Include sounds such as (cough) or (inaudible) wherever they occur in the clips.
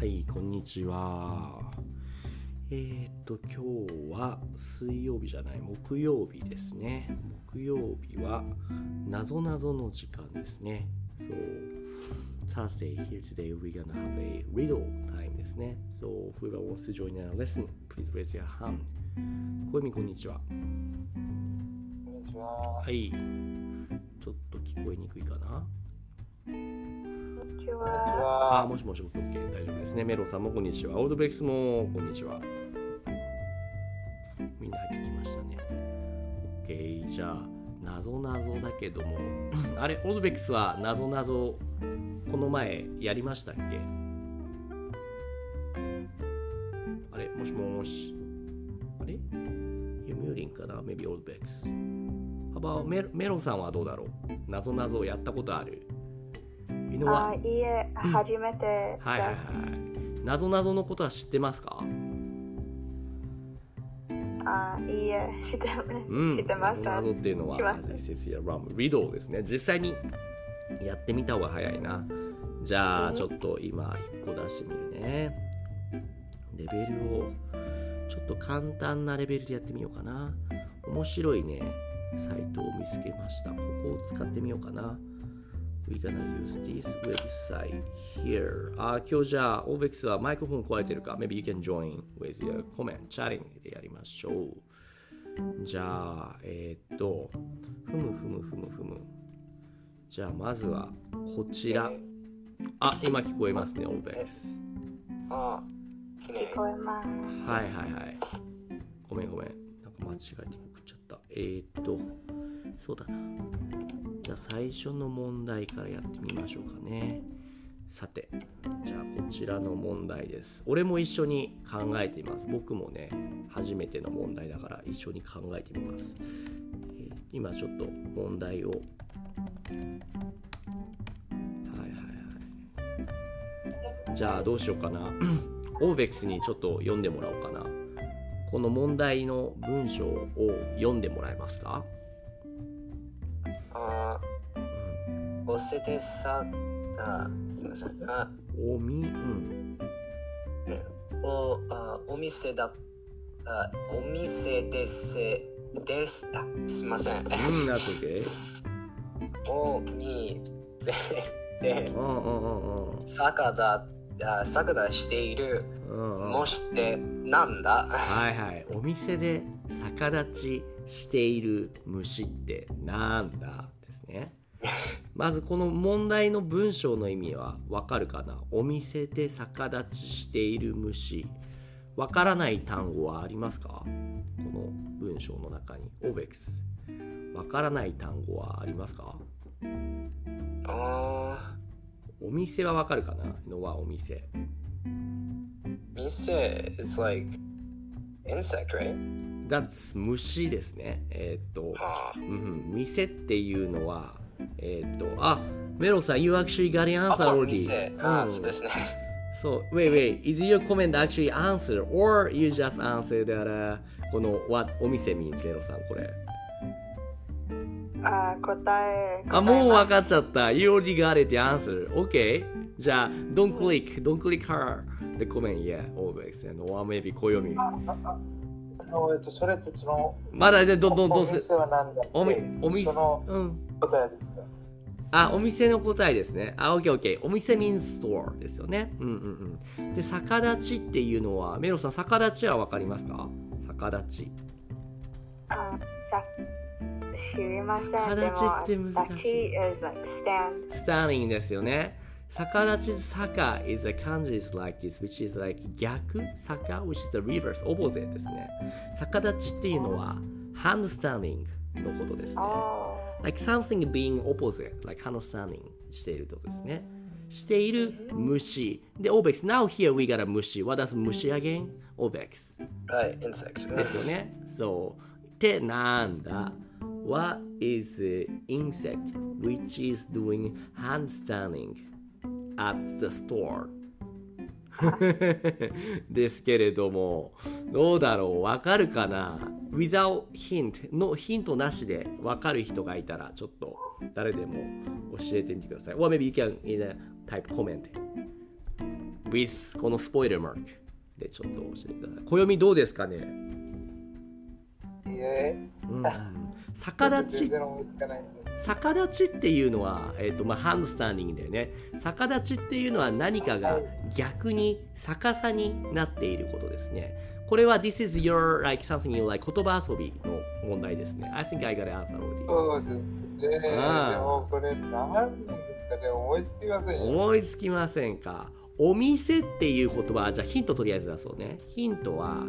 はい、こんにちは。えー、っと、今日は水曜日じゃない、木曜日ですね。木曜日は、なぞなぞの時間ですね。So, Thursday, here today we're gonna have a riddle time ですね。So, whoever wants to join our lesson, please raise your hand. 小泉こんにちは。こんにちは。はい。ちょっと聞こえにくいかなあ、は。もしもし、OK、大丈夫ですね。メロさんもこんにちは。オールドブレックスもこんにちは。みんな入ってきましたね。OK、じゃあ、なぞなぞだけども、(laughs) あれ、オールドブレックスはなぞなぞ、この前やりましたっけ？あれ、もしもし。あれ ?You muting かな ?Maybe オールドブレックス。幅メロメロさんはどうだろう？なぞなぞやったことある？Know what? あ、いいえ、初めて。はいはいはい。なぞなぞのことは知ってますか？あ、いいえ、知ってうん。知ってました。なぞなぞっていうのは、知ってま as す I said here, rum, riddle ですね。実際にやってみた方が早いな。じゃあ、ちょっと今、一個出してみるね。レベルを、ちょっと簡単なレベルでやってみようかな。面白いね、サイトを見つけました。ここを使ってみようかな。We're gonna use this website here. あ、今日じゃあ、OVEX はマイクロフォン壊れてるか ?Maybe you can join with your comment, chatting でやりましょう。じゃあ、えーっと、ふむふむふむふむ。じゃあ、まずはこちら。あ、今聞こえますね、OVEX。あ、聞。こえます。はいはいはい。ごめんごめん。なんか間違えて送っちゃった。えー、っと、そうだな。じゃあ最初の問題からやってみましょうかね。さて、じゃあこちらの問題です。俺も一緒に考えています。僕もね、初めての問題だから一緒に考えてみます。えー今ちょっと問題を。はいはいはい。じゃあどうしようかな。(clears throat) オーベックスにちょっと読んでもらおうかな。この問題の文章を読んでもらえますか？教えてさ、あ、すみません。あ、おみ、うん。お、あ、お店だ、あ、お店です、です、あ、すみません。うん、that's (laughs) okay. お店で、うんうんうんうん。魚、あ、魚している、うんうん、もして、なんだ？はいはい。お店で逆立ちしている虫ってなんだ？ですね。まずこの問題の文章の意味はわかるかな？お店で逆立ちしている虫。わからない単語はありますか？この文章の中に。オベックス。わからない単語はありますか？あお店はわかるかな？のはお店。ー、店 is like insect, right? That's 虫ですね。えーっと、あうん、店っていうのは、えーっと、あ、メロさん、you actually got the あ、answer あ already. 店。あ、そうですね。そう、wait, wait, is your comment actually answer or you just answer that、uh, この what お店 means メロさん、これ。あ、答え。あ、もう分わかっちゃった。You already got it, the answer. OK? じゃあ、don't click, don't click her the comment yet, always. And or maybe 暦。あの、えっと、それってその、まだね、どんどんどんお店は何だっけおみ、お店、そのうん。答えですよ。あ、お店の答えですね。あ、オッケーオッケー。お店 means store ですよね。うんうんうん。で、逆立ちっていうのは、メロさん、逆立ちはわかりますか？逆立ち。あ、さ、知りません。逆立ちって難しいでも立ち is like stand. standing ですよね。逆立ち、坂 is a kanji is like this, which is like 逆坂 which is the reverse, opposite ですね。逆立ちっていうのは、hand standing のことですね。お like something being opposite, like understanding しているってことですね。している虫。で、obex. Now here we got a 虫。What does 虫 again? obex はい、insect。ですよね。そう。ってなんだ ?What is insect which is doing handstanding at the store? (laughs) ですけれども、どうだろう？わかるかな ?without hint のヒントなしでわかる人がいたら、ちょっと誰でも教えてみてください。Or maybe you can in a type comment. with このスポイルマークでちょっと教えてください。暦どうですかね？いいえ。うん。逆立ち。逆立ちっていうのは、えっとまあ、ハンスタンディングだよね逆立ちっていうのは何かが逆に逆さになっていることですねこれは This is your like something you like 言葉遊びの問題ですね I think I got an answer already そうですね。でもこれ何ですかね思いつきません。思いつきませんかお店っていう言葉じゃあヒントとりあえず出そうねヒントは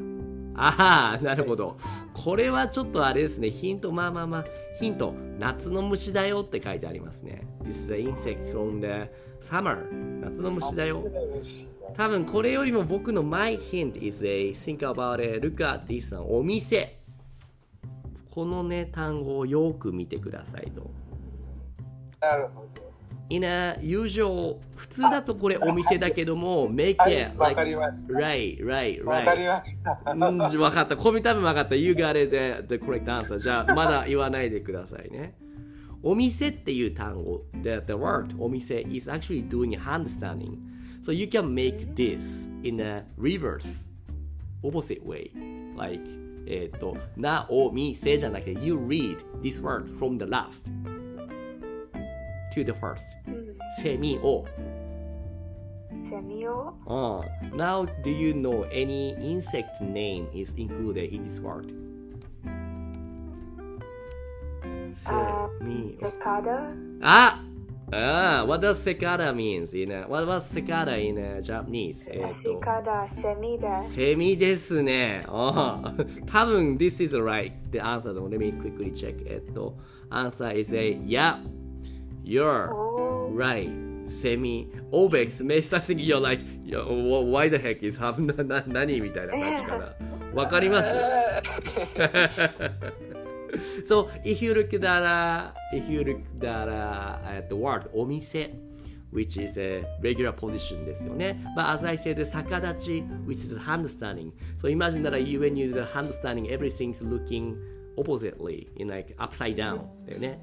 ああなるほど。これはちょっとあれですね。ヒントまあまあまあ。ヒント。夏の虫だよって書いてありますね。This is the insect from the summer. 夏の虫だよ。多分これよりも僕の My hint is a think about it. Look at this one. お店。このね単語をよく見てくださいと。なるほど。In a usual 普通だとこれお店だけども make はい it、わ like かりました。right right わかり right ました。うん分かったこれ多分分かった You got it the, the correct answer じゃあまだ言わないでくださいねお店っていう単語 the, the word お店 is actually doing handstanding so you can make this in a reverse opposite way like えっ、となおみせじゃなくて you read this word from the last to the first セミをセミを Uh, now, do you know any insect name is included in this word? あセミセカダああ What does cicada means in a, What was cicada in a Japanese? えっセとカダセミですセミですね。多分 This is right. The answer. Let me quickly check. えっと Answer is a Yeah. You're おー right. セミ。Obex makes us think you're like, yo, why the heck is have な(laughs) (laughs) な何みたいな感じかな。わかります So, if you look at that, if you look at, uh, at the word お店 which is a regular position ですよね。But as I said, 逆立ち which is handstanding. So imagine that you, when you do the handstanding, everything's looking oppositely, in like upside down だよね。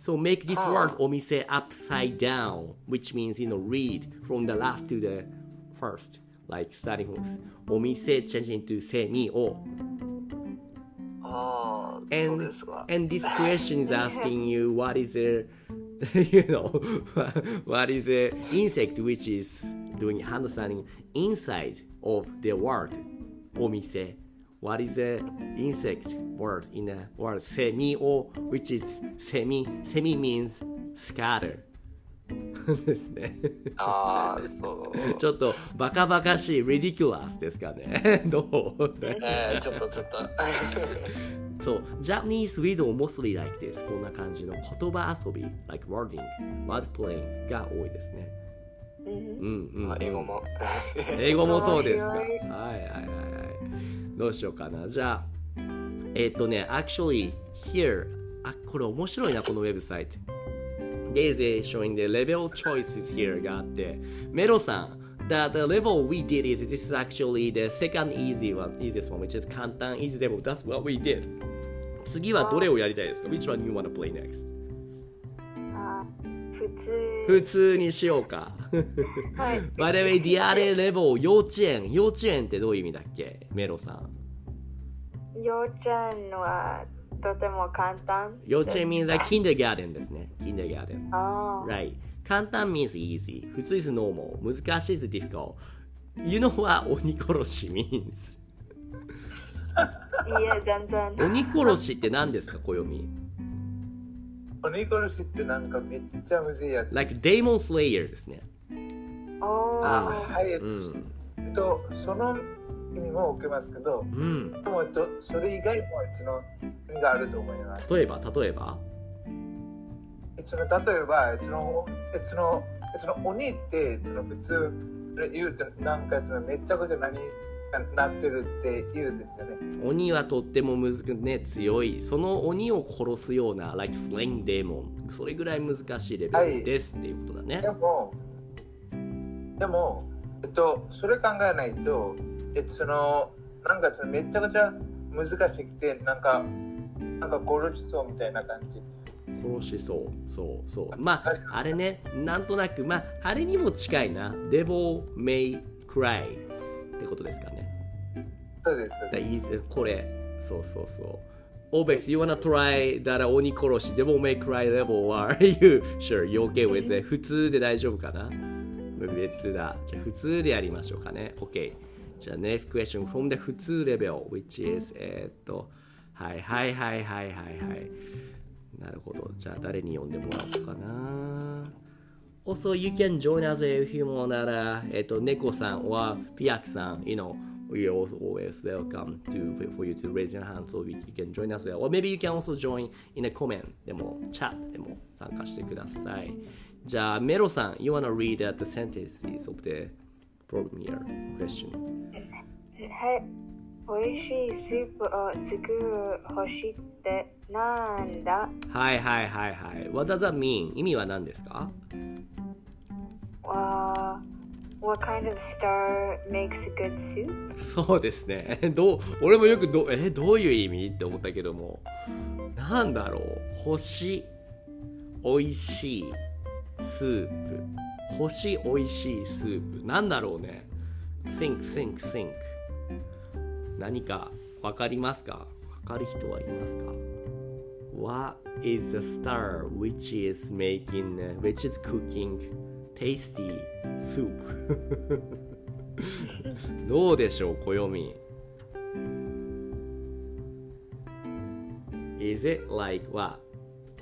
so make this word omise upside down, which means you know read from the last to the first, like starting with omise changing to semi o. Oh, and and this question is asking (laughs) you what is a (laughs) you know (laughs) what is a insect which is doing hand inside of the word omise what is the insect word in a word セミを which is セミセミ means scatter ですねああ、そう。ちょっとバカバカしい ridiculous ですかねどうえー、ちょっとちょっと。そう、Japanese widow mostly like this こんな感じの言葉遊び like wording, word playing が多いですね。うんうん英語も。英語もそうですか。はいはいはい。どうしようかな。じゃあ、えっとね、actually here あ、これ面白いな、このウェブサイト。There's a showing the level choices here があって、メロさん、The, the level we did is this is actually the second easy one, easiest one, which is 簡単 easy level. That's what we did. 次はどれをやりたいですか ?Which one you wanna play next? あ普通にしようか。はい By the way, the other level 幼稚園。幼稚園ってどういう意味だっけメロさん。幼稚園はとても簡単幼稚園 means like kindergarten ですね。kindergarten。あー Right. 簡単 means easy. 普通 is normal. 難しい is difficult. You know what 鬼殺し means? いえ全然鬼殺しって何ですか暦鬼殺しってなんかめっちゃむずいやつ。Like Demon Slayer ですね。おあーはい、えっとうん。えっと、その意味も受けますけど、うん。でもえっとそれ以外も一の意味があると思います。例えば、例えば？一の例えば、一の一の一の鬼って一の普通それ言うとなんか一のめちゃくちゃ何なってるって言うんですよね。鬼はとってもむずくね強いその鬼を殺すような like slaying demon それぐらい難しいレベルですっていうことだね、でも、でも、えっと、それ考えないと、えっと、その、なんかそのめちゃくちゃ難しくて、なんか、なんかゴルチソみたいな感じ。殺しそう。そうそう。まあ、あれね、なんとなく、まあ、あれにも近いな。Devil may cry ってことですかね。そうです。そうだいこれ、そうそうそう。Obex, you wanna try that 鬼殺し Devil may cry level or (laughs) you sure? You okay with it? 普通で大丈夫かな？別だ。じゃあ普通でやりましょうかね。OK。じゃあ next question from the 普通レベル which is えーっとはいはいはいはいはいはい。なるほど。じゃあ誰に読んでもらおうかな？Also, you can join us if you want that, えっと、猫さんはピアクさん、you know, we are always welcome to for you to raise your hand so we, you can join us there. Or maybe you can also join in a comment でも、チャットでも参加してください。じゃあ、メロさん、you wanna read the sentences of the problem here question? はい。美味しいスープを作る星ってなんだはいはいはいはい。What does that mean? 意味は何ですかわ What そうですね。(laughs) どう俺もよくど,えどういう意味って思ったけども。なんだろう星しおいしいスープ。星しおいしいスープ。なんだろうね ?Think, think, 何かわかりますか？わかる人はいますか ?What is the star which is making, which is cooking? Tasty soup? どうでしょう、暦。Is it like what?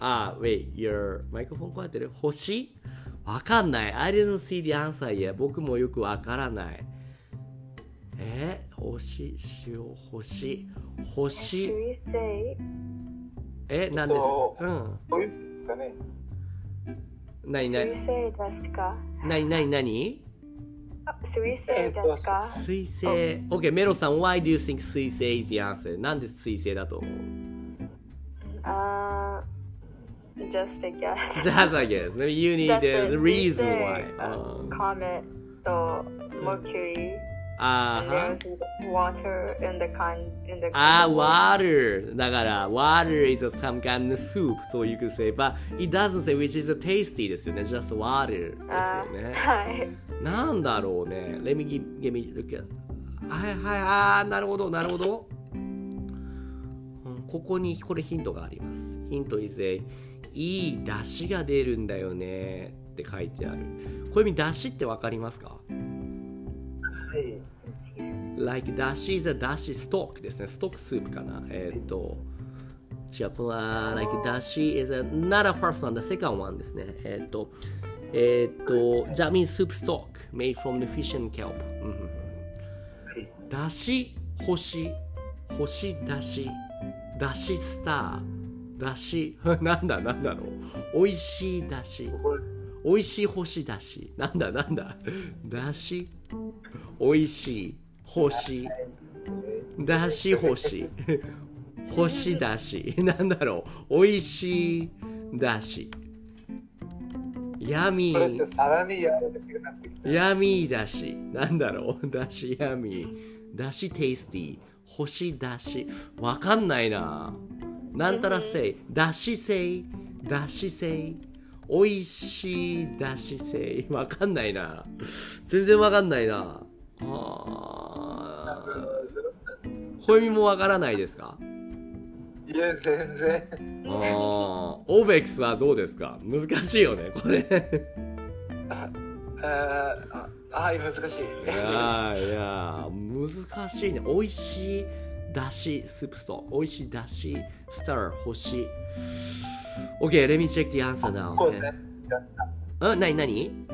あ、wait, your マイクロフォンこうやってる星わかんない。I didn't see the answer yet. 僕もよくわからない。え星、塩、星、星え、なんですとうん。どういうですかねなにな Should に we say ですかなになになに Should we say ですか水星。OK、メロさん、why do you think 水星 is the answer? なんで水星だと思うあ Just a guess. Just I guess. Maybe you need a it. reason why. uh, うん Comet と Mercury. あ And ーあー、container. water. だから、water is some kind of soup. So you could say, but it doesn't say which is tasty ですよね。just water ですあよね。はい。なんだろうね。Let me give, give me look at. はいはい、あー、なるほど、なるほど。うんここにこれヒントがあります。ヒント is a いい出汁が出るんだよねって書いてある。こういう意味出汁ってわかりますかはい。Like だし is a だしストックですね。ストックスープかな。えっーと、違う、この、あー like だし is a not a first one, the second one ですね。えっーと、えっーと、じゃあ means soup stock made from the fish and kelp。だし、星、星だし、だしスター、だし、なんだなんだろう。おいしいだし。おいしい星だし。なんだなんだ。だし。おいしい星。だし星。星だし。(laughs) なんだろう。おいしいだし。ヤミこれってー。さらにやらなきゃなってきた。ヤミーだし。なんだろう。だしヤミー。だしテイスティー。星だし。わかんないな。なんたらせい。だしせい。だしせい。おいしいだしせい。わかんないな。全然わかんないな。あー。小みもわからないですか？いや、全然。あー。オーベックスはどうですか？難しいよね、これ。ああはい、難しい。いやーいやー難しいね。おいしいだし、スープストック。おいしいだし、スター、星。OK, let me check the answer now. こうね。うん、なになに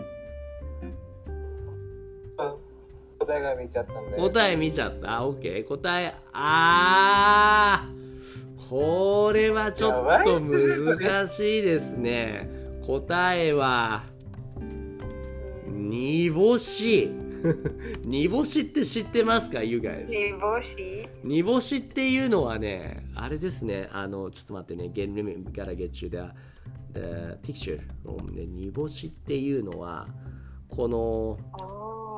が見ちゃったんで。答え見ちゃった？OK、答え、あー。これはちょっと難しいですね。答えは、煮干し。(laughs) 煮干しって知ってますか ?You guys？煮干し？煮干しっていうのはね、あれですね、あの、ちょっと待ってね、get, gotta get you the, the picture from ね、煮干しっていうのは、この、あ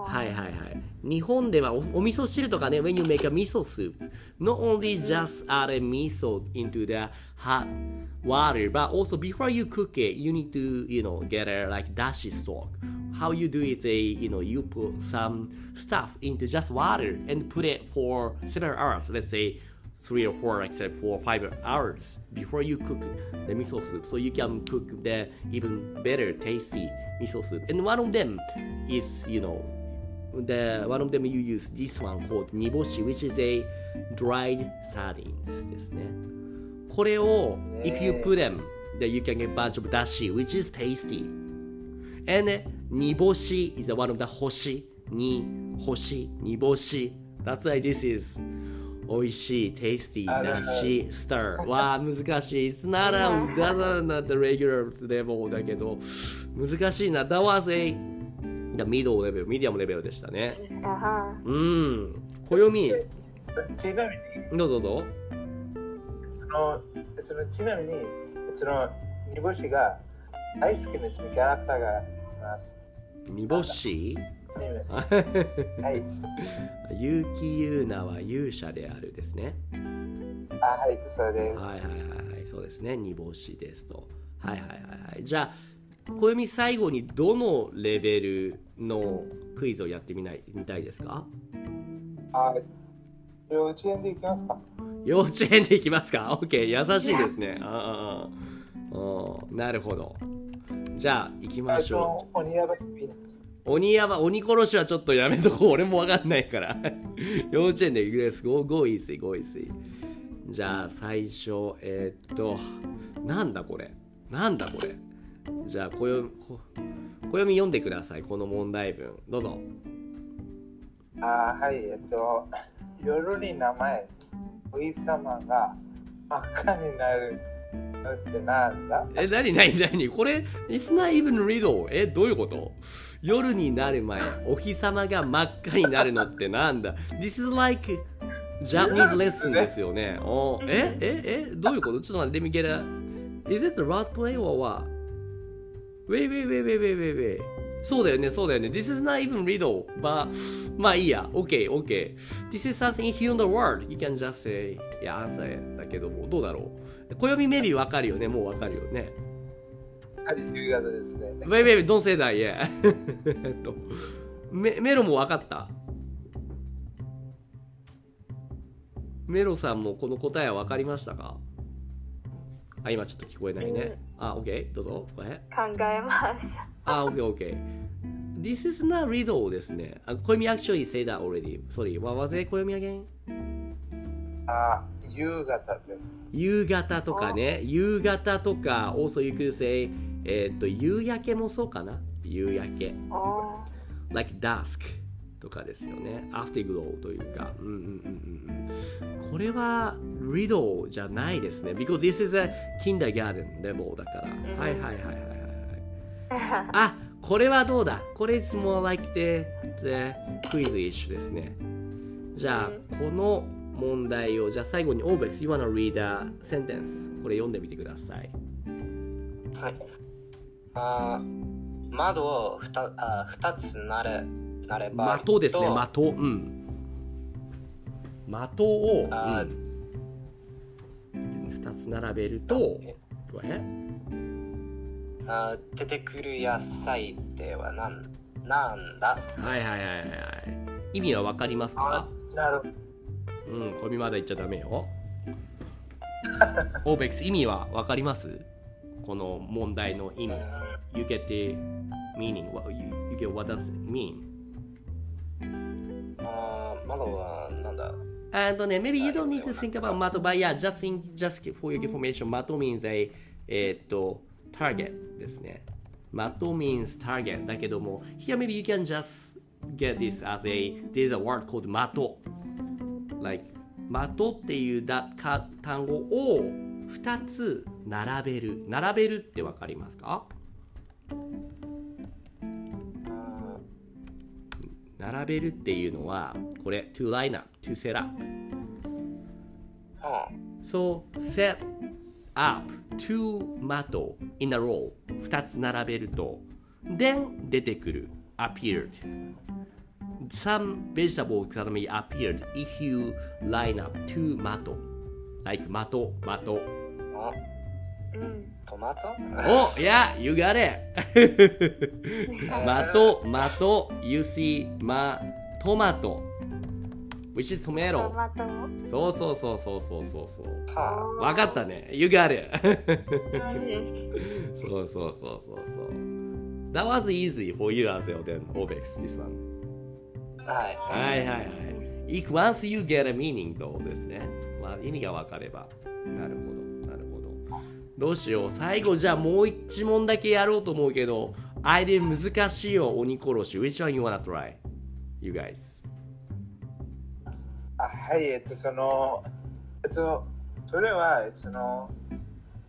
はいはいはい。日本ではおお味噌汁とかね、when you make a miso soup, not only just add a miso into the hot water, but also before you cook it, you need to, you know, get a like dashi stock. How you do is a, you know, you put some stuff into just water and put it for several hours. Let's say three or four, like say four or five hours before you cook the miso soup, so you can cook the even better, tasty miso soup. And one of them is, you know, the one of them you use this one called niboshi, which is a dried sardines ですね。これを if you put them, then you can get bunch of dashi, which is tasty. And uh, niboshi is one of the hoshi, ni, hoshi, niboshi. That's why this is 美味しい、tasty, だし、stir. わあ、難しい。It's not a, doesn't at the regular level だけど、難しいな。That was a, the middle level, medium level でしたね。あはうん。暦、ちなみに、どうぞどうぞ。その、そのちなみに、その煮干しが大好きなそのキャラクターがいます。煮干し？はい。結城優奈は勇者であるですね。あ、はい、そうです。はいはいはいはい、そうですね。煮干しですと。はいはいはいはい。じゃあ、暦最後にどのレベルのクイズをやってみないみたいですか？あ、幼稚園で行きますか幼稚園でいきますか ?OK、優しいですね。ああなるほど。じゃあ、行きましょう。う。鬼やばいいです。鬼山、鬼殺しはちょっとやめとこう。俺もわかんないから。(laughs) 幼稚園で行くです。Go, go easy, go easy. じゃあ、最初、えーっと、なんだこれ？なんだこれ？じゃあ、こよ、こ暦読んでください。この問題文。どうぞ。あ、はい、えっと、夜に名前、お日様が真っ赤になるのってなんだ？え、なになになに？これ、It's not even riddle. え、どういうこと？夜になる前、お日様が真っ赤になるのってなんだ ?This is like Japanese lesson ですよね。おえええどういうこと？ちょっと待って、let me get a... Is it a role play or what? ウェイウェイウェイウェイウェイウェイウェイ。そうだよね、そうだよね。This is not even riddle, but, まあいいや。OK, OK. This is something here in the world. You can just say, yeah, answer だけども、どうだろう。小読みメリーわかるよね、もうわかるよね。はい、夕方ですね。ウェイウェイ、どんせいだ、いえっと。メロもわかった？メロさんもこの答えはわかりましたか？あ、今ちょっと聞こえないね。あ、OK、どうぞ。え考えます。あ、OK, OK. This is not riddle ですね。あ、小読 actually say that already. Sorry, what was it? 小読 again? あ、夕方です。夕方とかね、夕方とか、also you could say, えっと、夕焼けもそうかな夕焼け。like dusk とかですよね。afterglow というか。うんうんうんうんうん。これは riddle じゃないですね。because this is a kindergarten level だから。はいはいはいはいはいはい。あ、これはどうだ？これ is more like the, the quiz-ish ですね。じゃあ、この問題を、じゃあ最後に Obex, you wanna read a sentence? これ読んでみてください。はい。あー窓をふたあ2つなれなれば。的ですね、と的。うん。的を、あうん、2つ並べると、え？えあー出てくる野菜ってはなんなんだ？はいはいはいはいはい。意味はわかりますか？なる。うん、これまだ言っちゃダメよ。オーベックス、意味はわかります？この問題の意味。You get the meaning. What, you, you get what does it mean? あー窓はなんだ And ね、maybe you don't need to think about 的 but yeah, just, think, just for your information, 的 means a, えーっと、target ですね。的 means target だけども、here maybe you can just get this as a, there's a word called 的。like 的っていうだか単語を2つ並べる。並べるってわかりますか並べるっていうのは、これ、to line up, to set up。So set up two 的 in a row 2つ並べると then 出てくる appeared some vegetable suddenly appeared if you line up two mato. Like mato, mato. トマト？おいや、ゆがれマト、マト、ユシ、ま、トマト。ウィシトメロ。ト？マトそうそうそうそうそう。わかったね。ゆがれ。そうそうそうそうそう。That was easy for you as well, then, Obex, this one. はい、はいはいはい。Once you get a meaning, ですね。まあ、意味がわかれば。なるほど。ど。どうしよう。最後じゃあもう一問だけやろうと思うけど、あれ難しいよ、鬼殺し。Which one you wanna try? You guys. あはい、えっと、その、えっと、それは、その、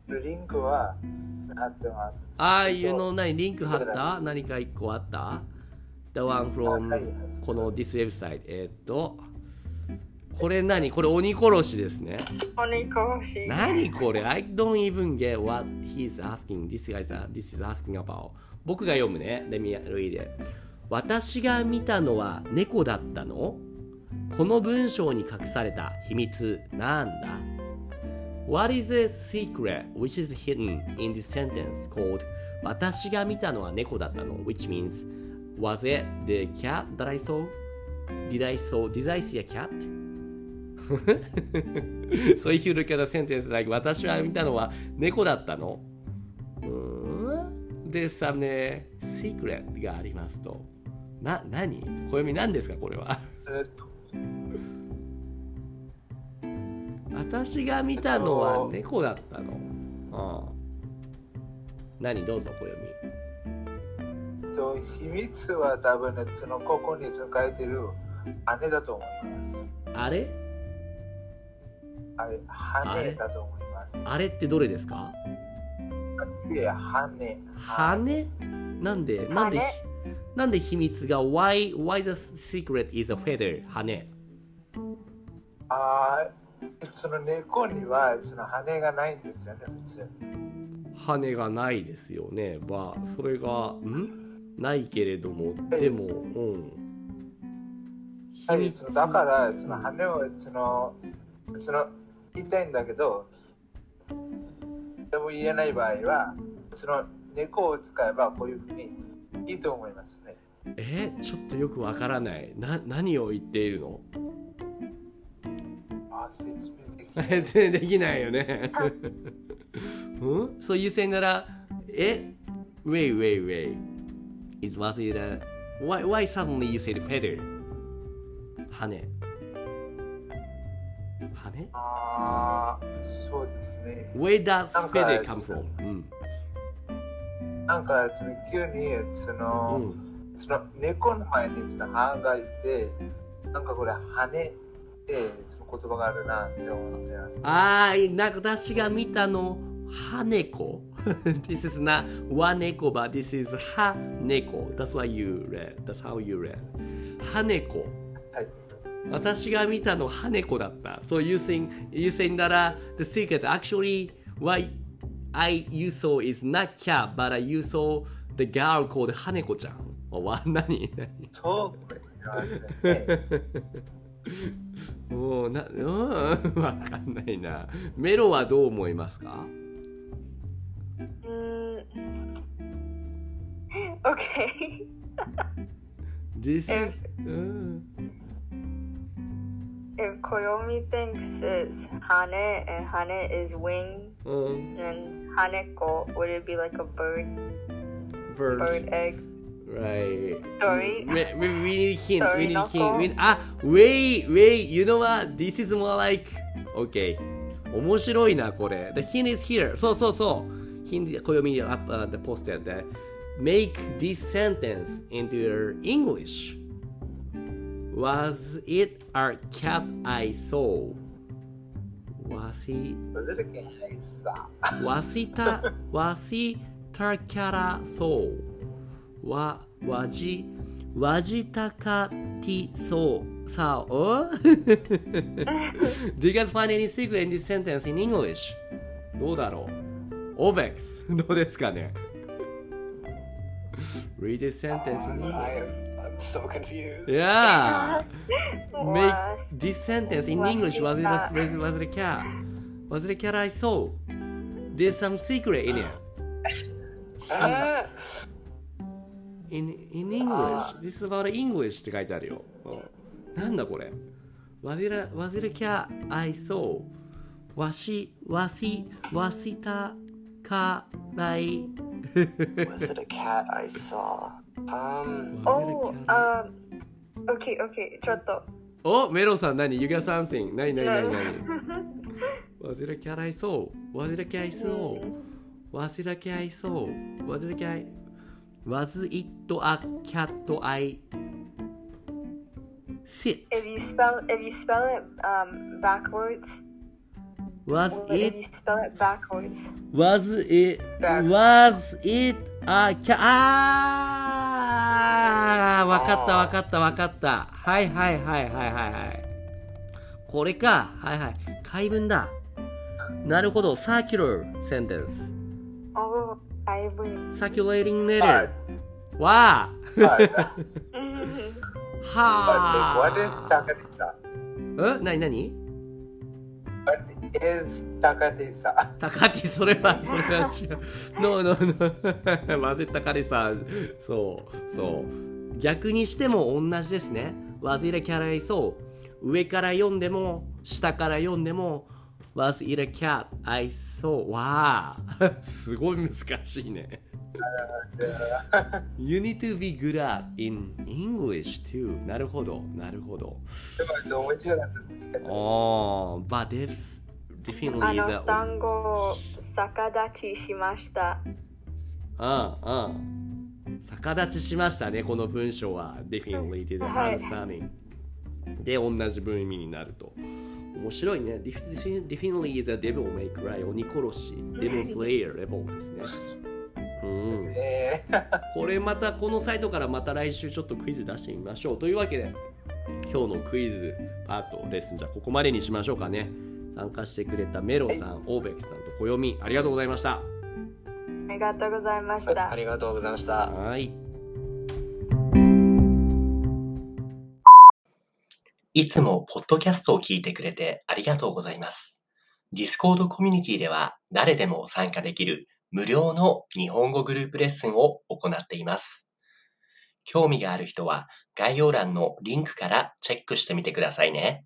リンクは貼ってます。ああいうの何リンク貼った？何か一個あった ?The one from はいこの this website えーっとこれ何これ鬼殺しですね鬼殺し。何これ I don't even get what he's asking this guy this is asking about 僕が読むね Let me read it 私が見たのは猫だったのこの文章に隠された秘密なんだ What is the secret which is hidden in this sentence called 私が見たのは猫だったの which means was it the cat that I saw? Did I saw did I see a cat? So if you look at sentence like 私は見たのは猫だったの。うーん。でさね secret がありますと。な何？暦何ですかこれは？えっと。私が見たのは猫だったの。ああ。何？どうぞ暦。と秘密は多分ね、そのここに書いてる羽だと思います。あれ？あれ、羽だと思います。あれってどれですか？いや、羽。羽なんでなんで羽なんで秘密が why, why the secret is a feather 羽あーその猫にはその羽がないんですよね、普通。羽がないですよね。まあそれがん？ないけれどもでもうん秘はい、密だから、その羽をそのその言いたいんだけど、でも言えない場合は、その猫を使えばこういうふうにいいと思いますね。えちょっとよくわからないな何を言っているの？あ説明できない。(laughs) 全然できないよね。(laughs) うん？そういう線なら、え ?Wait, wait, wait. Is, was it a... Why, why suddenly you said feather? 羽。羽ああ、そうですね。Where does なんか feather come from? うん。なんかその急にその、うん。その猫の前にその歯がいて、なんかこれ羽ってその言葉があるなって思ってました。あー、なんか私が見たの、羽猫。(laughs) this is not わ猫 but this is 羽猫。That's why you read. That's how you read. 羽猫。はい。私が見たの羽猫だった。So you think, you think that、uh, the secret actually what I you saw is not cat, but、uh, you saw the girl called 羽猫ちゃん。おわ、何何そうかもしれ。もうな、うん、わかんないな。メロはどう思いますかうん。Okay. This is... うん。 If Koyomi thinks it's hane and hane is wing, うん。 then haneko, would it be like a bird, bird. bird egg Right. story? We, we, we need hint. Sorry, we need hint. Nako. We, あ、wait, wait. You know what? This is more like. Okay. 面白いな、これ。The hint is here. そうそうそう。Hint, 暦 up、uh, the poster で。Make this sentence into English. Was it a cat I saw? Was それだけはいさ。Was it a, was it a cat saw? わ、わじ、わじたかてそう。さあ、お Do you guys find any secret in this sentence in English? どうだろう ?Obex どうですかね ?Read this sentence in あ English. So confused. Yeah. Make this sentence in English. Was it a, was, was it a cat? Was it a cat I saw? There's some secret in it. Ah, In, in English. This is about English って書いてあるよ。うんなんだこれ Was it a, was it a cat I saw? わし、わし、わしたからい。was it a cat I saw? Um, Oh, um, okay, okay, ちょっと。おメロンさん何 ?You got something? 何何何何 Was it a cat I saw? Was it a cat I saw? Was it a cat I saw? Was it a cat Was it a cat I sit? If you spell if you spell it um backwards, Was it? Was it? Was it? あキャあわかったわかったわかった。はいはいはいはいはいはい。これか。はいはい。解文だ。なるほど。サーキュラーセンテンス。サーキュレーティングネル。わあ。はあ。え？何何？Is Takatisa? 高木それはそれは違う。ノーノーノー。混ぜたかれさん。そうそう。逆にしても同じですね。Was it a cat I saw? 上から読んでも下から読んでも Was it a cat I saw? わあ (laughs) すごい難しいね。(laughs) You need to be good at in English too. なるほど、なるほど。でも面白かったですけど。おー、but this あ definitely is の a 単語を逆立ちしました。うんうん。逆立ちしましたね、この文章は。definitely did はい understanding。で、同じ文意味になると。面白いね。Def- definitely is a devil may cry 鬼殺し。devil slayer レボンですね。うん。えー、これまたこのサイトからまた来週ちょっとクイズ出してみましょう。というわけで、今日のクイズパートレッスンじゃあここまでにしましょうかね。参加してくれたメロさん、オーベックさんと暦ありがとうございました。ありがとうございましたあ。りがとうございました。はい。いつもポッドキャストを聞いてくれてありがとうございます。Discord コミュニティでは誰でも参加できる無料の日本語グループレッスンを行っています。興味がある人は概要欄のリンクからチェックしてみてくださいね。